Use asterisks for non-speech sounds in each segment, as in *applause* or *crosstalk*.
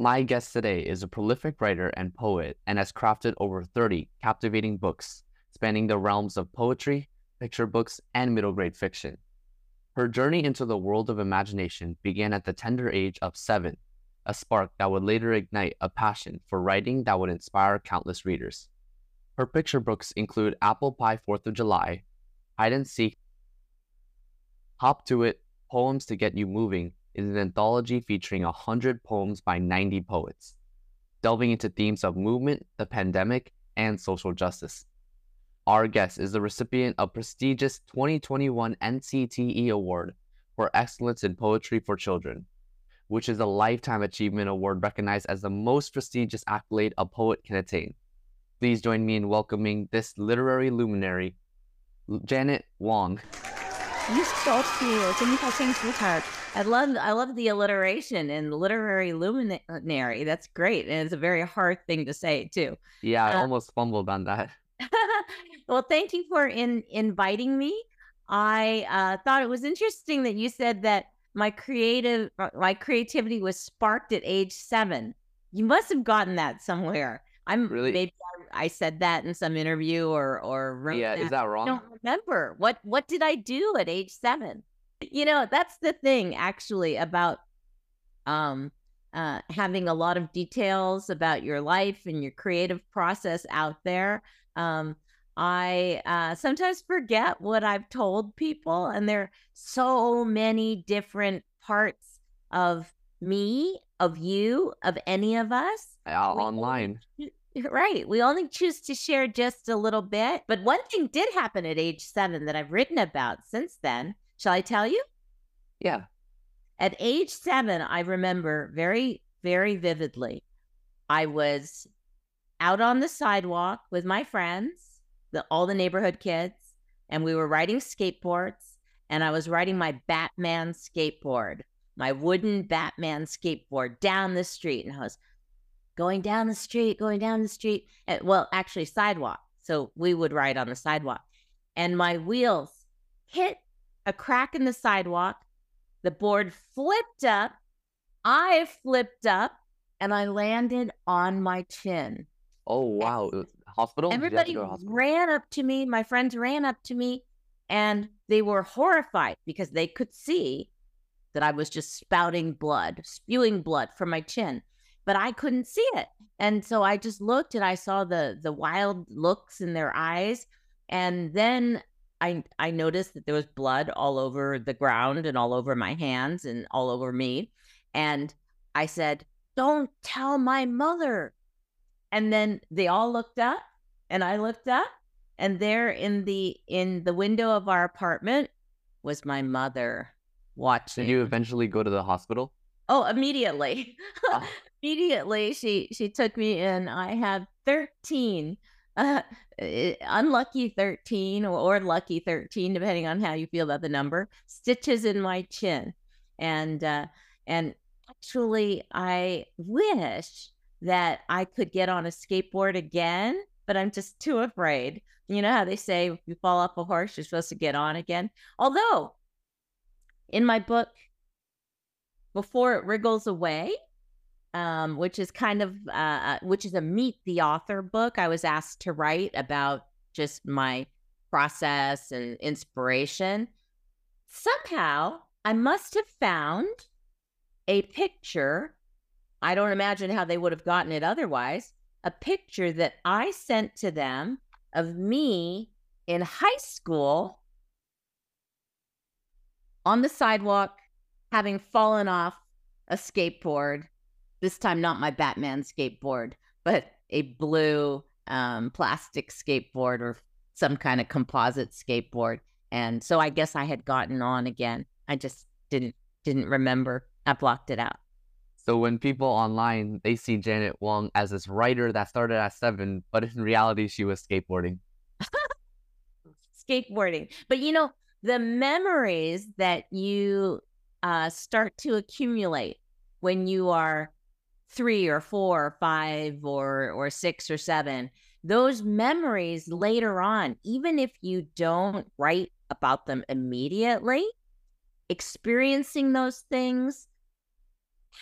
My guest today is a prolific writer and poet and has crafted over 30 captivating books spanning the realms of poetry, picture books, and middle grade fiction. Her journey into the world of imagination began at the tender age of seven, a spark that would later ignite a passion for writing that would inspire countless readers. Her picture books include Apple Pie 4th of July, Hide and Seek, Hop to It, Poems to Get You Moving is an anthology featuring 100 poems by 90 poets, delving into themes of movement, the pandemic, and social justice. Our guest is the recipient of prestigious 2021 NCTE Award for Excellence in Poetry for Children, which is a Lifetime Achievement Award recognized as the most prestigious accolade a poet can attain. Please join me in welcoming this literary luminary, Janet Wong. I love I love the alliteration and literary luminary. That's great, and it's a very hard thing to say too. Yeah, I uh, almost fumbled on that. *laughs* *laughs* well, thank you for in inviting me. I uh, thought it was interesting that you said that my creative uh, my creativity was sparked at age seven. You must have gotten that somewhere. I'm really maybe I, I said that in some interview or or yeah. That. Is that wrong? I don't remember what what did I do at age seven. You know that's the thing actually about um uh, having a lot of details about your life and your creative process out there. Um, I uh, sometimes forget what I've told people, and there are so many different parts of me, of you, of any of us. Online. *laughs* Right. We only choose to share just a little bit. But one thing did happen at age seven that I've written about since then. Shall I tell you? Yeah. At age seven, I remember very, very vividly. I was out on the sidewalk with my friends, the, all the neighborhood kids, and we were riding skateboards. And I was riding my Batman skateboard, my wooden Batman skateboard down the street. And I was going down the street, going down the street. And, well, actually, sidewalk. So we would ride on the sidewalk. And my wheels hit a crack in the sidewalk. The board flipped up. I flipped up and I landed on my chin. Oh, wow. Hospital? Everybody hospital? ran up to me. My friends ran up to me and they were horrified because they could see that I was just spouting blood, spewing blood from my chin but I couldn't see it. And so I just looked and I saw the the wild looks in their eyes. And then I I noticed that there was blood all over the ground and all over my hands and all over me. And I said, "Don't tell my mother." And then they all looked up and I looked up and there in the in the window of our apartment was my mother watching. Did you eventually go to the hospital? Oh, immediately. Oh. *laughs* immediately she she took me in. I had 13 *laughs* uh, eh, unlucky 13 or, or, lucky 13 depending on how you feel about the number stitches in my chin and uh and actually i wish that i could get on a skateboard again but i'm just too afraid you know how they say if you fall off a horse you're supposed to get on again although in my book before it wriggles away, um, which is kind of uh, uh, which is a meet the author book. I was asked to write about just my process and inspiration. Somehow, I must have found a picture. I don't imagine how they would have gotten it otherwise. A picture that I sent to them of me in high school on the sidewalk having fallen off a skateboard, this time not my Batman skateboard, but a blue um, plastic skateboard or some kind of composite skateboard. And so I guess I had gotten on again. I just didn't didn't remember. I blocked it out. So when people online they see Janet Wong as this writer that started at seven, but in reality she was skateboarding. *laughs* skateboarding. But you know, the memories that you uh, start to accumulate when you are three or four or five or or six or seven those memories later on even if you don't write about them immediately experiencing those things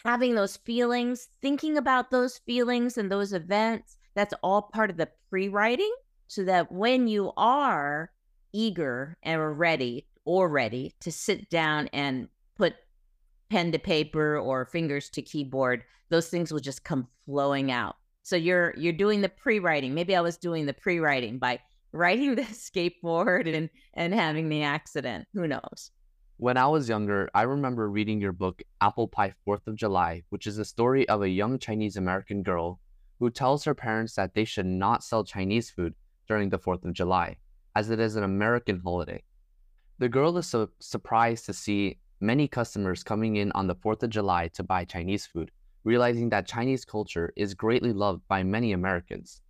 having those feelings, thinking about those feelings and those events, that's all part of the pre writing. So that when you are eager and ready or ready to sit down and put pen to paper or fingers to keyboard, those things will just come flowing out. So you're you're doing the pre-writing. Maybe I was doing the pre-writing by *laughs* riding the skateboard and and having the accident. Who knows? When I was younger, I remember reading your book Apple Pie 4th of July, which is the story of a young Chinese American girl who tells her parents that they should not sell Chinese food during the 4th of July, as it is an American holiday. The girl is so surprised to see many customers coming in on the 4th of July to buy Chinese food, realizing that Chinese culture is greatly loved by many Americans.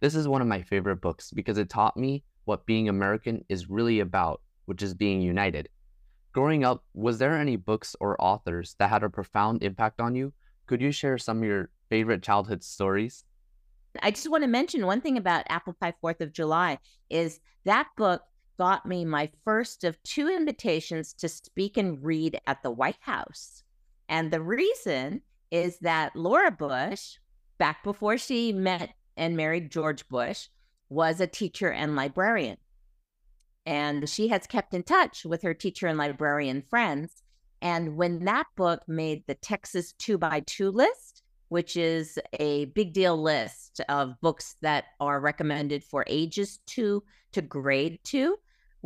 This is one of my favorite books because it taught me what being American is really about, which is being united. Growing up, was there any books or authors that had a profound impact on you? Could you share some of your favorite childhood stories? I just want to mention one thing about Apple Pie 4th of July is that book got me my first of two invitations to speak and read at the White House. And the reason is that Laura Bush, back before she met and married George Bush, was a teacher and librarian. And she has kept in touch with her teacher and librarian friends. And when that book made the Texas two by two list, which is a big deal list of books that are recommended for ages two to grade two,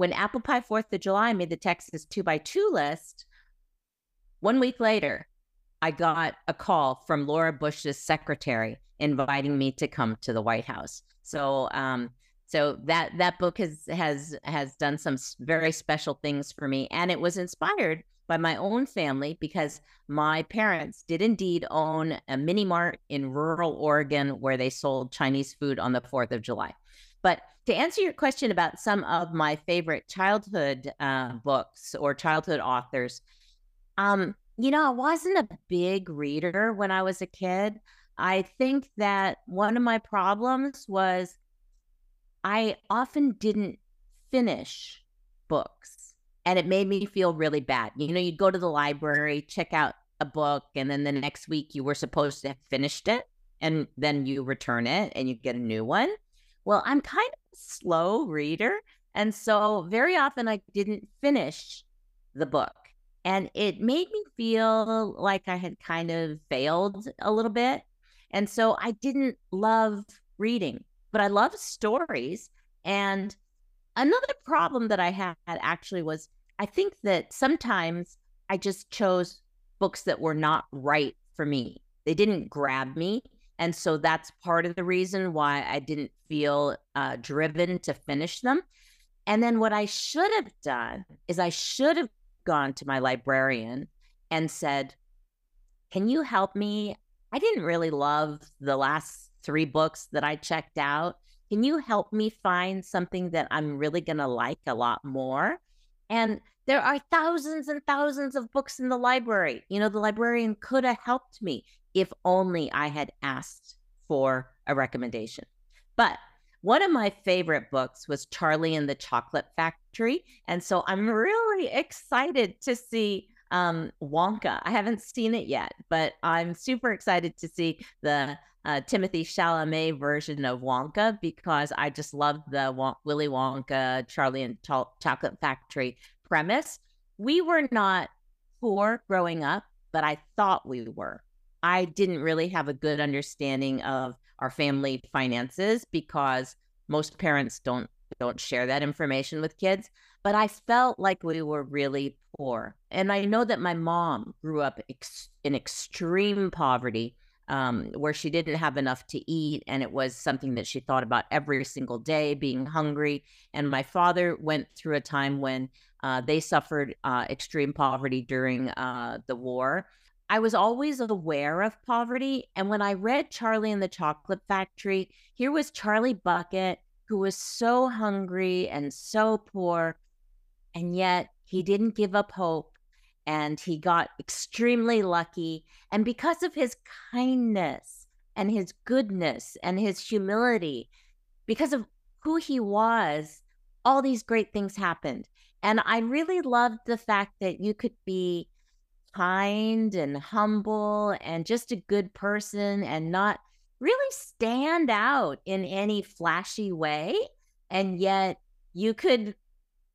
when Apple Pie Fourth of July made the Texas two by two list, one week later, I got a call from Laura Bush's secretary inviting me to come to the White House. So, um, so that that book has has has done some very special things for me, and it was inspired by my own family because my parents did indeed own a mini mart in rural Oregon where they sold Chinese food on the Fourth of July. But to answer your question about some of my favorite childhood uh, books or childhood authors, um, you know, I wasn't a big reader when I was a kid. I think that one of my problems was I often didn't finish books and it made me feel really bad. You know, you'd go to the library, check out a book, and then the next week you were supposed to have finished it and then you return it and you get a new one. Well, I'm kind of a slow reader. And so very often I didn't finish the book. And it made me feel like I had kind of failed a little bit. And so I didn't love reading, but I love stories. And another problem that I had actually was I think that sometimes I just chose books that were not right for me. They didn't grab me. And so that's part of the reason why I didn't feel uh, driven to finish them. And then what I should have done is I should have gone to my librarian and said, Can you help me? I didn't really love the last three books that I checked out. Can you help me find something that I'm really going to like a lot more? And there are thousands and thousands of books in the library. You know, the librarian could have helped me if only I had asked for a recommendation. But one of my favorite books was Charlie and the Chocolate Factory. And so I'm really excited to see um, Wonka. I haven't seen it yet, but I'm super excited to see the uh, Timothée Chalamet version of Wonka because I just love the Won- Willy Wonka, Charlie and Ch- Chocolate Factory premise. We were not poor growing up, but I thought we were. I didn't really have a good understanding of our family finances because most parents don't don't share that information with kids but i felt like we were really poor. And i know that my mom grew up ex- in extreme poverty um, where she didn't have enough to eat and it was something that she thought about every single day being hungry. And my father went through a time when uh, they suffered uh, extreme poverty during uh, the war I was always aware of poverty. And when I read Charlie and the Chocolate Factory, here was Charlie Bucket, who was so hungry and so poor. And yet he didn't give up hope and he got extremely lucky. And because of his kindness and his goodness and his humility, because of who he was, all these great things happened. And I really loved the fact that you could be kind and humble and just a good person and not really stand out in any flashy way. And yet you could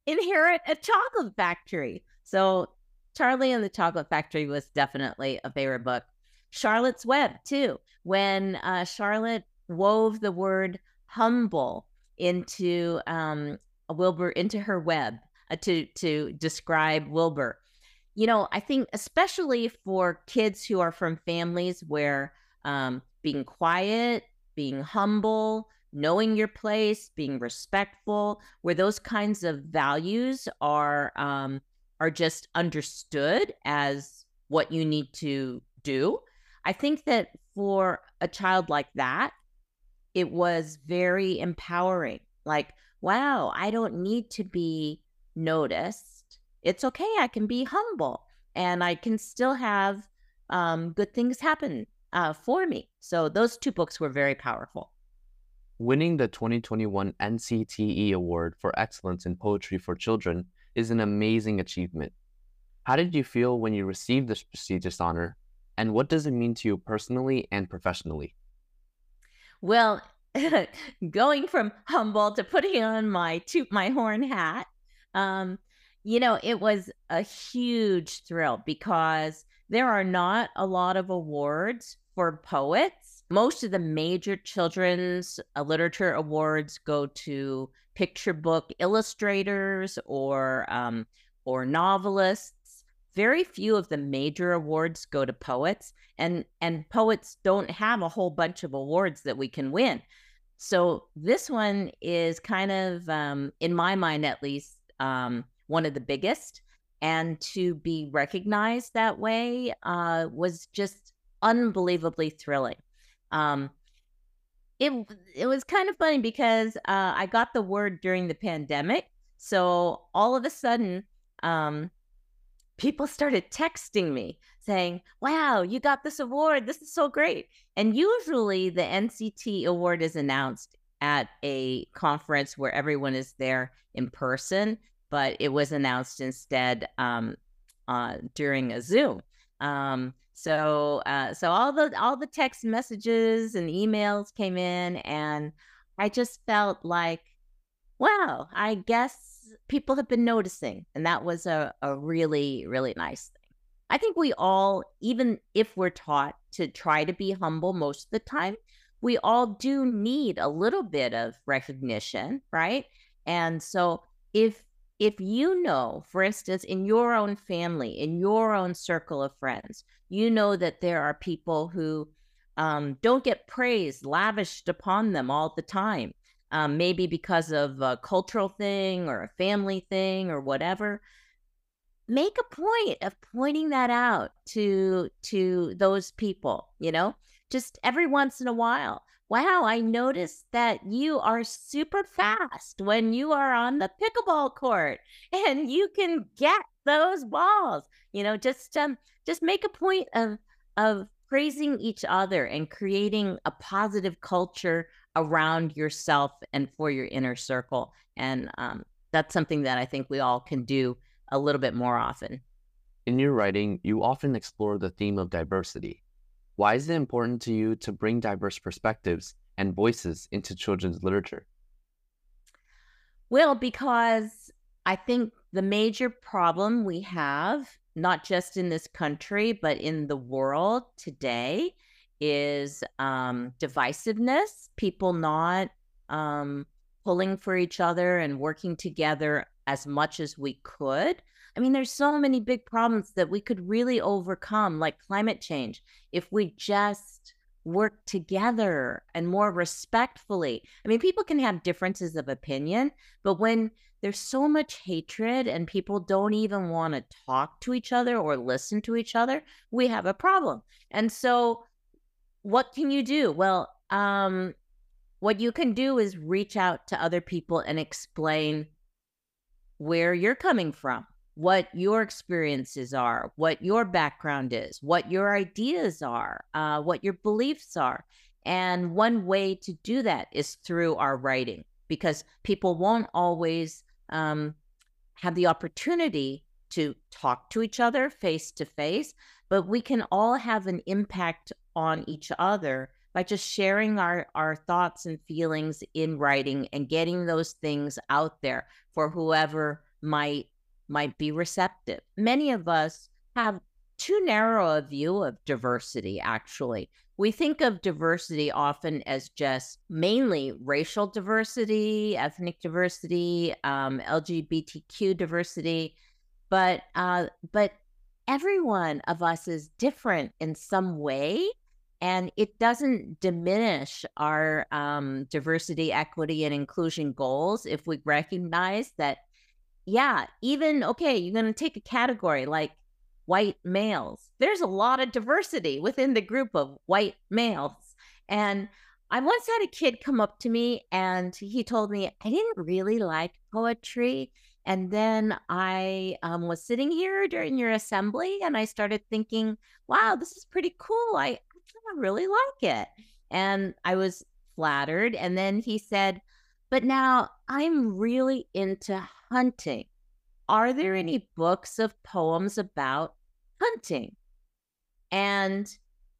inherit a chocolate factory. So Charlie and the Chocolate Factory was definitely a favorite book. Charlotte's Web, too, when uh, Charlotte wove the word humble into um, Wilbur into her web uh, to to describe Wilbur. You know, I think especially for kids who are from families where um, being quiet, being humble, knowing your place, being respectful, where those kinds of values are um, are just understood as what you need to do. I think that for a child like that, it was very empowering. Like, wow, I don't need to be noticed. It's okay. I can be humble and I can still have um, good things happen uh, for me. So those two books were very powerful. Winning the 2021 NCTE Award for Excellence in Poetry for Children is an amazing achievement. How did you feel when you received this prestigious honor, and what does it mean to you personally and professionally? Well, *laughs* going from humble to putting on my toot my horn hat, um, you know, it was a huge thrill because there are not a lot of awards for poets. Most of the major children's uh, literature awards go to picture book illustrators or um, or novelists. Very few of the major awards go to poets, and and poets don't have a whole bunch of awards that we can win. So this one is kind of, um, in my mind at least, um, one of the biggest. And to be recognized that way uh, was just unbelievably thrilling. Um, it it was kind of funny because uh, I got the word during the pandemic, so all of a sudden, um, people started texting me saying, "Wow, you got this award! This is so great!" And usually, the NCTE award is announced at a conference where everyone is there in person, but it was announced instead um, uh, during a Zoom. Um, so uh, so all the all the text messages and emails came in, and I just felt like, wow, I guess people have been noticing, and that was a a really really nice thing. I think we all, even if we're taught to try to be humble most of the time, we all do need a little bit of recognition, right? And so if if you know, for instance, in your own family, in your own circle of friends, you know that there are people who um, don't get praise lavished upon them all the time, um, maybe because of a cultural thing or a family thing or whatever. Make a point of pointing that out to to those people. You know, just every once in a while wow, I noticed that you are super fast when you are on the pickleball court *laughs* and you can get those balls. You know, just um just make a point of of praising each other and creating a positive culture around yourself and for your inner circle. And um, that's something that I think we all can do a little bit more often. In your writing, you often explore the theme of diversity. Why is it important to you to bring diverse perspectives and voices into children's literature? Well, because I think the major problem we have, not just in this country, but in the world today, is um, divisiveness, people not um, pulling for each other and working together as much as we could. I mean, there's so many big problems that we could really overcome, like climate change, if we just work together and more respectfully. I mean, people can have differences of opinion, but when there's so much hatred and people don't even want to talk to each other or listen to each other, we have a problem. And so, what can you do? Well, um, what you can do is reach out to other people and explain where you're coming from what your experiences are, what your background is, what your ideas are, uh, what your beliefs are. And one way to do that is through our writing, because people won't always um, have the opportunity to talk to each other face to face, but we can all have an impact on each other by just sharing our, our thoughts and feelings in writing and getting those things out there for whoever might might be receptive. Many of us have too narrow a view of diversity, actually. We think of diversity often as just mainly racial diversity, ethnic diversity, um, LGBTQ diversity, but uh, but every one of us is different in some way, and it doesn't diminish our um, diversity, equity, and inclusion goals if we recognize that. Yeah, even okay, you're going to take a category like white males. There's a lot of diversity within the group of white males. And I once had a kid come up to me and he told me, I didn't really like poetry. And then I um, was sitting here during your assembly and I started thinking, wow, this is pretty cool. I, I really like it. And I was flattered. And then he said, but now I'm really into hunting are there any books of poems about hunting? And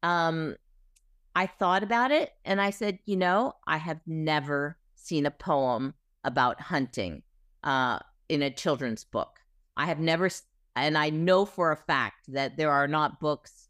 um, I thought about it and I said, you know, I have never seen a poem about hunting uh, in a children's book. I have never, and I know for a fact that there are not books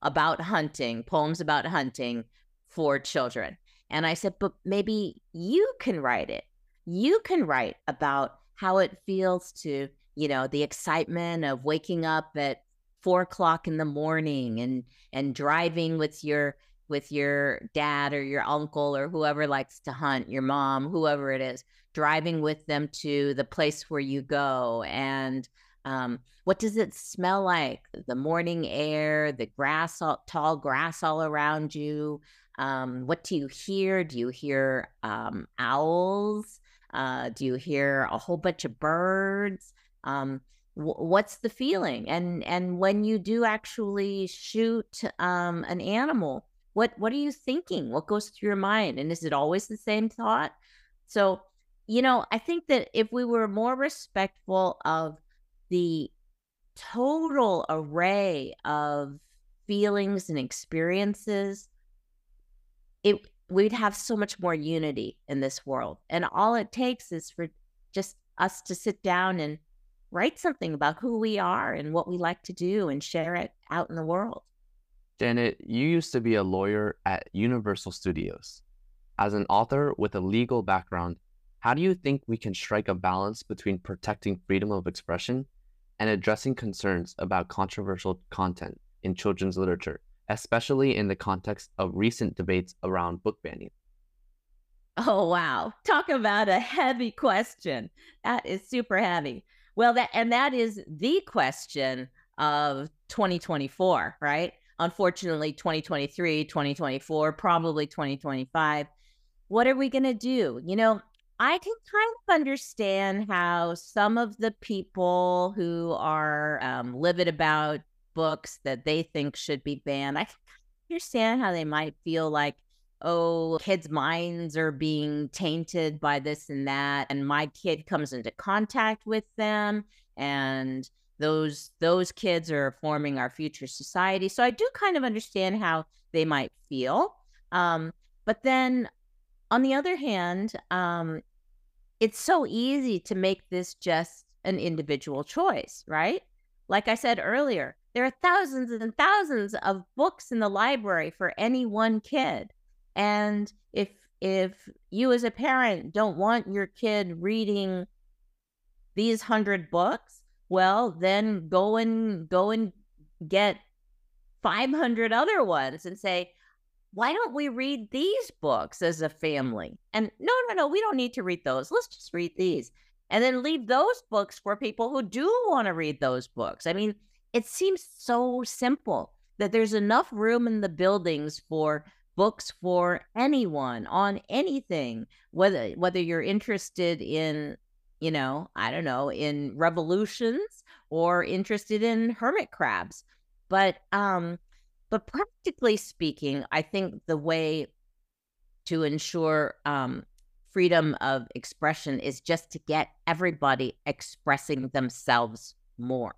about hunting, poems about hunting for children. And I said, but maybe you can write it. You can write about how it feels to you know, the excitement of waking up at four o'clock in the morning and and driving with your with your dad or your uncle or whoever likes to hunt, your mom, whoever it is, driving with them to the place where you go. And um, what does it smell like? The morning air, the grass, all, tall grass all around you. Um, what do you hear? Do you hear um, owls? Uh, do you hear a whole bunch of birds? um, what's the feeling and and when you do actually shoot um, an animal what what are you thinking what goes through your mind and is it always the same thought so you know i think that if we were more respectful of the total array of feelings and experiences it we'd have so much more unity in this world and all it takes is for just us to sit down and write something about who we are and what we like to do and share it out in the world. Janet, you used to be a lawyer at Universal Studios. As an author with a legal background, how do you think we can strike a balance between protecting freedom of expression and addressing concerns about controversial content in children's literature, especially in the context of recent debates around book banning? Oh, wow. Talk about a heavy question. That is super heavy. Well, that and that is the question of 2024, right? Unfortunately, 2023, 2024, probably 2025. What are we going to do? You know, I can kind of understand how some of the people who are um, livid about books that they think should be banned, I *laughs* understand how they might feel like oh, kids' minds are being tainted by this and that, and my kid comes into contact with them, and those those kids are forming our future society. So I do kind of understand how they might feel. Um, but then on the other hand, um, it's so easy to make this just an individual choice, right? Like I said earlier, there are thousands and thousands of books in the library for any one kid. And if if you as a parent don't want your kid reading these hundred books, well, then go and go and get 500 other ones and say, why don't we read these books as a family? And no, no, no, we don't need to read those. Let's just read these. And then leave those books for people who do want to read those books. I mean, it seems so simple that there's enough room in the buildings for books for anyone on anything whether whether you're interested in you know i don't know in revolutions or interested in hermit crabs. But um but practically speaking i think the way to ensure um freedom of expression is just to get everybody expressing themselves more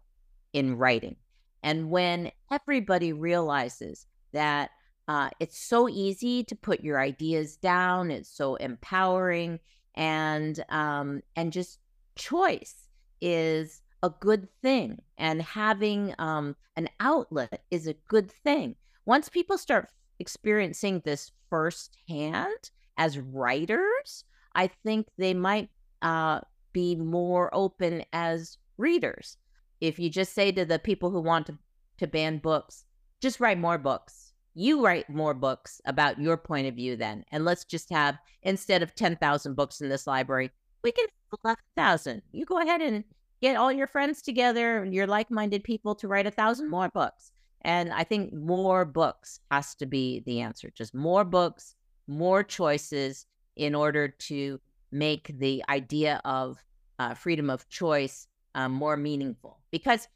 in writing. And when everybody realizes that uh, it's so easy to put your ideas down, it's so empowering, and um, and just choice is a good thing, and having um, an outlet is a good thing. Once people start experiencing this firsthand as writers, I think they might uh, be more open as readers. If you just say to the people who want to, to ban books, just write more books. You write more books about your point of view then. And let's just have, instead of 10,000 books in this library, we can 11,000. You go ahead and get all your friends together, your like minded people to write a thousand more books. And I think more books has to be the answer. Just more books, more choices in order to make the idea of uh, freedom of choice um, more meaningful. Because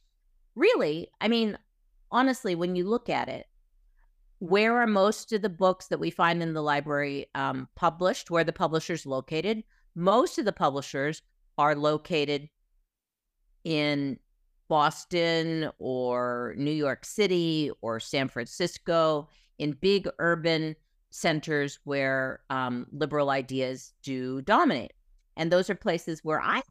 really, I mean, honestly, when you look at it, where are most of the books that we find in the library um, published? Where the publishers located? Most of the publishers are located in Boston or New York City or San Francisco, in big urban centers where um, liberal ideas do dominate. And those are places where I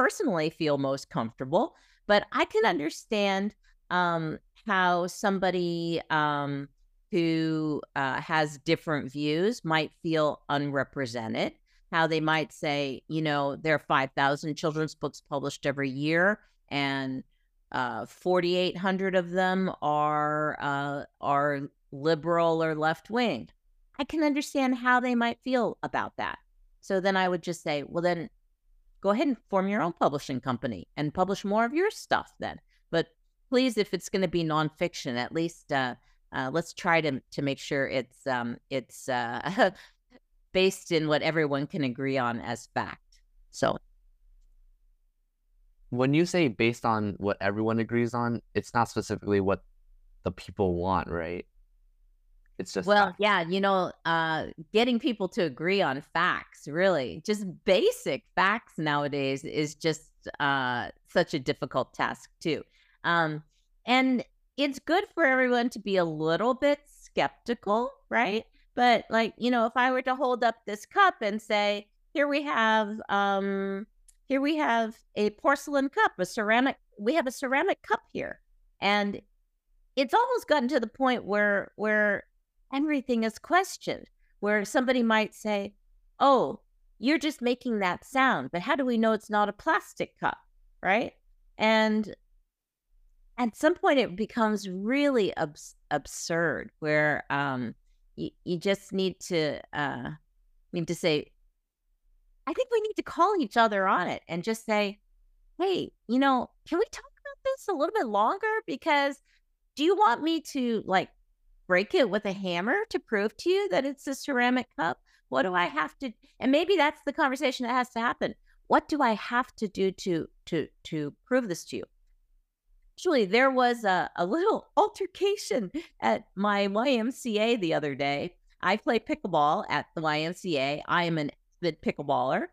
personally feel most comfortable, but I can understand um, how somebody um, who uh, has different views might feel unrepresented, how they might say, you know, there are 5,000 children's books published every year, and uh, 4,800 of them are uh, are liberal or left wing. I can understand how they might feel about that. So then I would just say, well, then go ahead and form your own publishing company and publish more of your stuff then. But please, if it's going to be nonfiction, at least uh, uh, let's try to to make sure it's um, it's uh, *laughs* based in what everyone can agree on as fact. So when you say based on what everyone agrees on, it's not specifically what the people want, right? It's just well, yeah, you know, uh, getting people to agree on facts, really, just basic facts nowadays is just uh, such a difficult task too. Um, and it's good for everyone to be a little bit skeptical, right? But like, you know, if I were to hold up this cup and say, "Here we have, um, here we have a porcelain cup, a ceramic. We have a ceramic cup here," and it's almost gotten to the point where where everything is questioned, where somebody might say, Oh, you're just making that sound, but how do we know it's not a plastic cup? Right. And at some point, it becomes really abs- absurd where um, you, you just need to uh, need to say, I think we need to call each other on it and just say, hey, you know, can we talk about this a little bit longer? Because do you want me to like break it with a hammer to prove to you that it's a ceramic cup? What do I have to and maybe that's the conversation that has to happen. What do I have to do to to to prove this to you? Actually, there was a, a little *laughs* altercation at my YMCA the other day. I play pickleball at the YMCA. I am an avid pickleballer.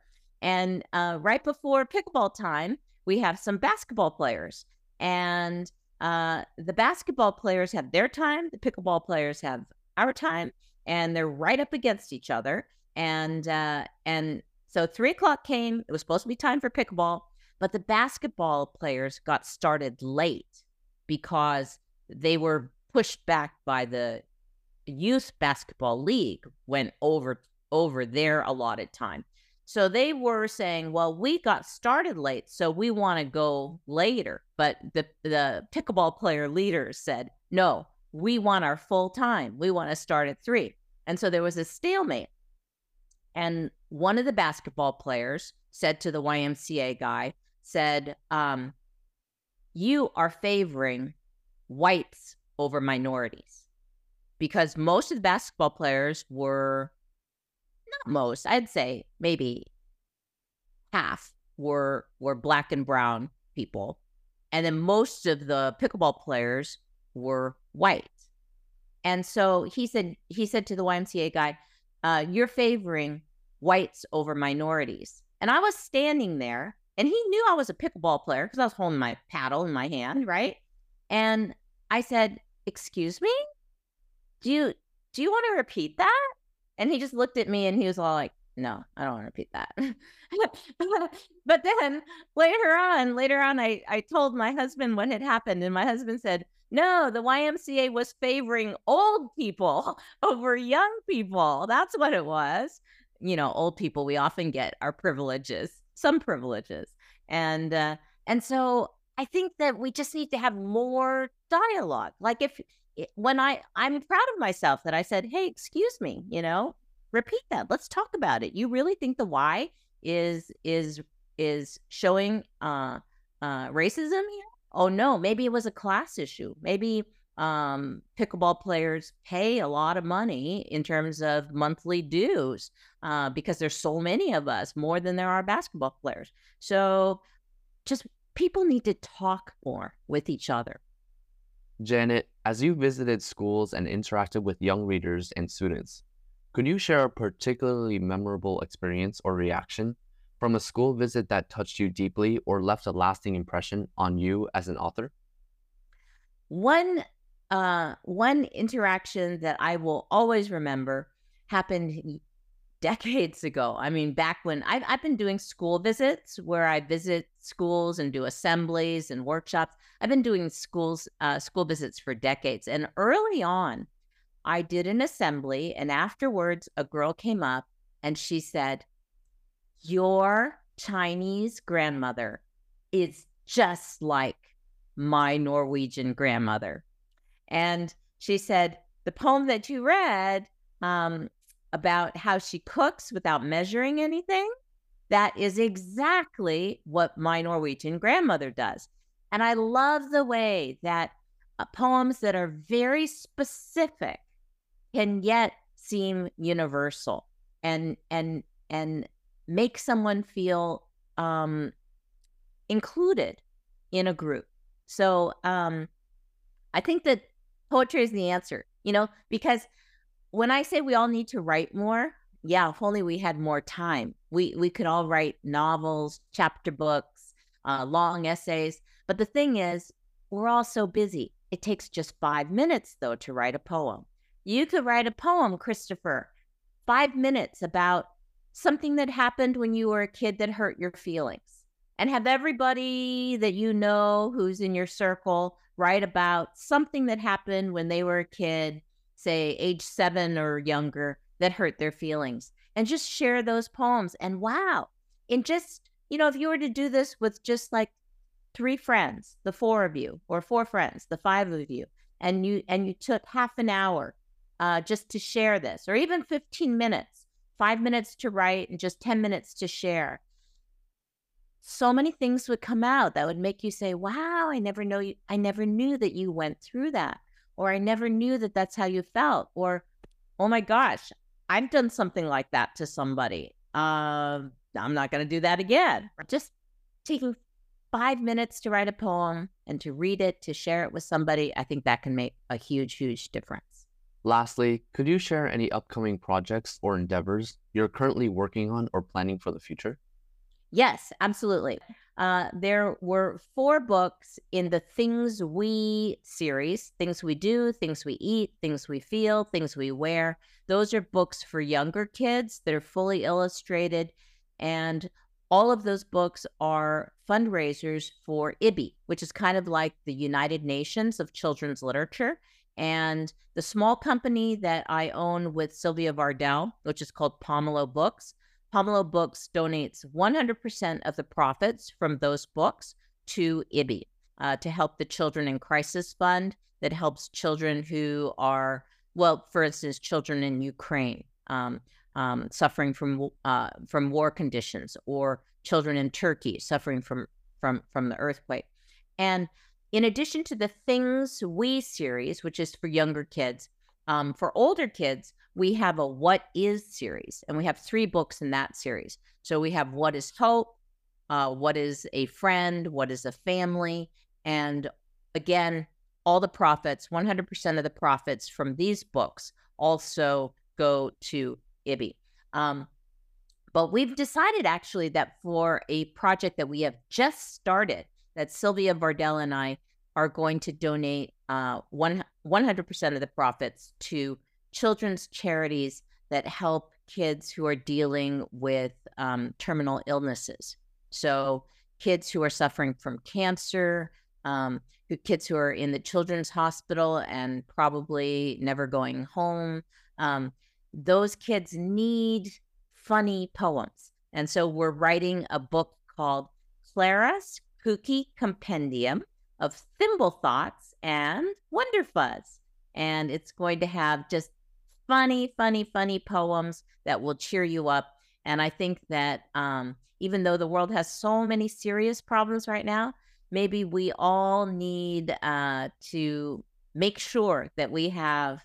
And uh, right before pickleball time, we have some basketball players. And uh, the basketball players have their time, the pickleball players have our time, and they're right up against each other. And uh, and so three o'clock came. It was supposed to be time for pickleball, but the basketball players got started late because they were pushed back by the youth basketball league went over over their allotted time. So they were saying, well, we got started late, so we want to go later. But the, the pickleball player leaders said, no, we want our full time. We want to start at three. And so there was a stalemate. And one of the basketball players said to the YMCA guy, said, um, you are favoring whites over minorities because most of the basketball players were not most, I'd say maybe half were were black and brown people. And then most of the pickleball players were white. And so he said he said to the YMCA guy, uh, you're favoring whites over minorities. And I was standing there And he knew I was a pickleball player because I was holding my paddle in my hand, right? And I said, "Excuse me, do you do you want to repeat that?" And he just looked at me and he was all like, "No, I don't want to repeat that." *laughs* but then later on, later on, I I told my husband what had happened, and my husband said, "No, the YMCA was favoring old people *laughs* over young people. That's what it was." You know, old people we often get our privileges, some privileges, and uh, and so I think that we just need to have more dialogue. Like if when I I'm proud of myself that I said, "Hey, excuse me," you know, repeat that. Let's talk about it. You really think the Y is is is showing uh uh racism here? Oh no, maybe it was a class issue. Maybe um pickleball players pay a lot of money in terms of monthly dues uh because there's so many of us more than there are basketball players. So just people need to talk more with each other. Janet, as you visited schools and interacted with young readers and students, could you share a particularly memorable experience or reaction from a school visit that touched you deeply or left a lasting impression on you as an author? One uh, one interaction that I will always remember happened decades ago. I mean, back when I've, I've been doing school visits where I visit schools and do assemblies and workshops. I've been doing schools, uh, school visits for decades. And early on, I did an assembly, and afterwards, a girl came up and she said, Your Chinese grandmother is just like my Norwegian grandmother. And she said, The poem that you read, um, about how she cooks without measuring anything. That is exactly what my Norwegian grandmother does. And I love the way that uh, poems that are very specific can yet seem universal and and and make someone feel um, included in a group. So um, I think that poetry is the answer, you know, because when I say we all need to write more, yeah, if only we had more time. We we could all write novels, chapter books, uh, long essays. But the thing is, we're all so busy. It takes just five minutes though to write a poem. You could write a poem, Christopher, five minutes about something that happened when you were a kid that hurt your feelings, and have everybody that you know who's in your circle write about something that happened when they were a kid say age seven or younger, that hurt their feelings and just share those poems. And wow, and just, you know, if you were to do this with just like three friends, the four of you, or four friends, the five of you, and you and you took half an hour uh, just to share this, or even 15 minutes, five minutes to write and just 10 minutes to share. So many things would come out that would make you say, "Wow, I never know you. I never knew that you went through that." Or I never knew that that's how you felt, or oh my gosh, I've done something like that to somebody. Uh, I'm not going to do that again. Just taking five minutes to write a poem and to read it, to share it with somebody, I think that can make a huge, huge difference. Lastly, could you share any upcoming projects or endeavors you're currently working on or planning for the future? Yes, absolutely. Uh, there were four books in the Things We series Things We Do, Things We Eat, Things We Feel, Things We Wear. Those are books for younger kids that are fully illustrated. And all of those books are fundraisers for IBBY, which is kind of like the United Nations of children's literature. And the small company that I own with Sylvia Vardell, which is called Pomelo Books, Pomelo Books donates 100% of the profits from those books to IBBY uh, to help the Children in Crisis Fund that helps children who are, well, for instance, children in Ukraine um, um, suffering from uh, from war conditions, or children in Turkey suffering from from from the earthquake. And in addition to the Things We series, which is for younger kids, um, for older kids, we have a What Is series, and we have three books in that series. So we have What is Hope, uh, What is a Friend, What is a Family, and again, all the profits, 100% of the profits from these books also go to IBBY. Um, But we've decided actually that for a project that we have just started, that Sylvia Vardell and I are going to donate uh, one, 100% of the profits to children's charities that help kids who are dealing with um, terminal illnesses. So, kids who are suffering from cancer, um, kids who are in the children's hospital and probably never going home. Um, those kids need funny poems. And so we're writing a book called Clara's Kooky Compendium of Thimble Thoughts and Wonderfuzz. And it's going to have just funny, funny, funny poems that will cheer you up. And I think that um, even though the world has so many serious problems right now, maybe we all need uh, to make sure that we have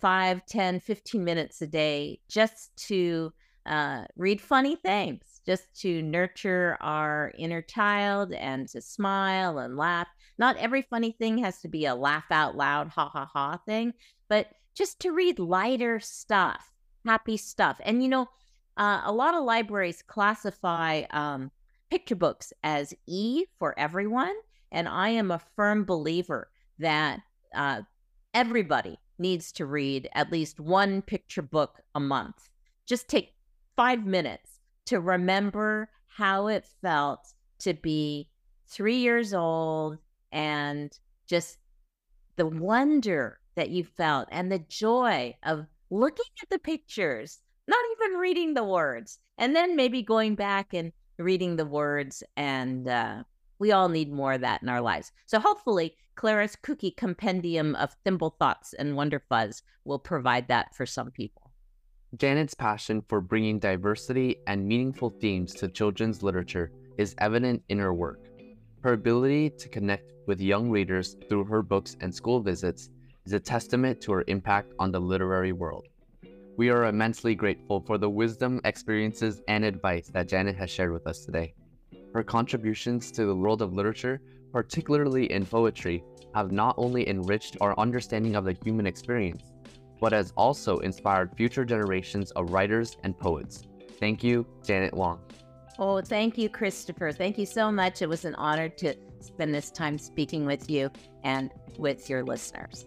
5 10 15 minutes a day just to uh, read funny things just to nurture our inner child and to smile and laugh not every funny thing has to be a laugh out loud ha ha ha thing but just to read lighter stuff happy stuff and you know uh, a lot of libraries classify um, picture books as E for everyone. And I am a firm believer that uh, everybody needs to read at least one picture book a month. Just take five minutes to remember how it felt to be three years old and just the wonder that you felt and the joy of looking at the pictures, not even reading the words, and then maybe going back and reading the words, and uh, we all need more of that in our lives. So hopefully, Clara's Kooky Compendium of Thimblethoughts and Wonderfuzz will provide that for some people. Janet's passion for bringing diversity and meaningful themes to children's literature is evident in her work. Her ability to connect with young readers through her books and school visits is a testament to her impact on the literary world. We are immensely grateful for the wisdom, experiences, and advice that Janet has shared with us today. Her contributions to the world of literature, particularly in poetry, have not only enriched our understanding of the human experience, but has also inspired future generations of writers and poets. Thank you, Janet Wong. Oh, thank you, Christopher. Thank you so much. It was an honor to spend this time speaking with you and with your listeners.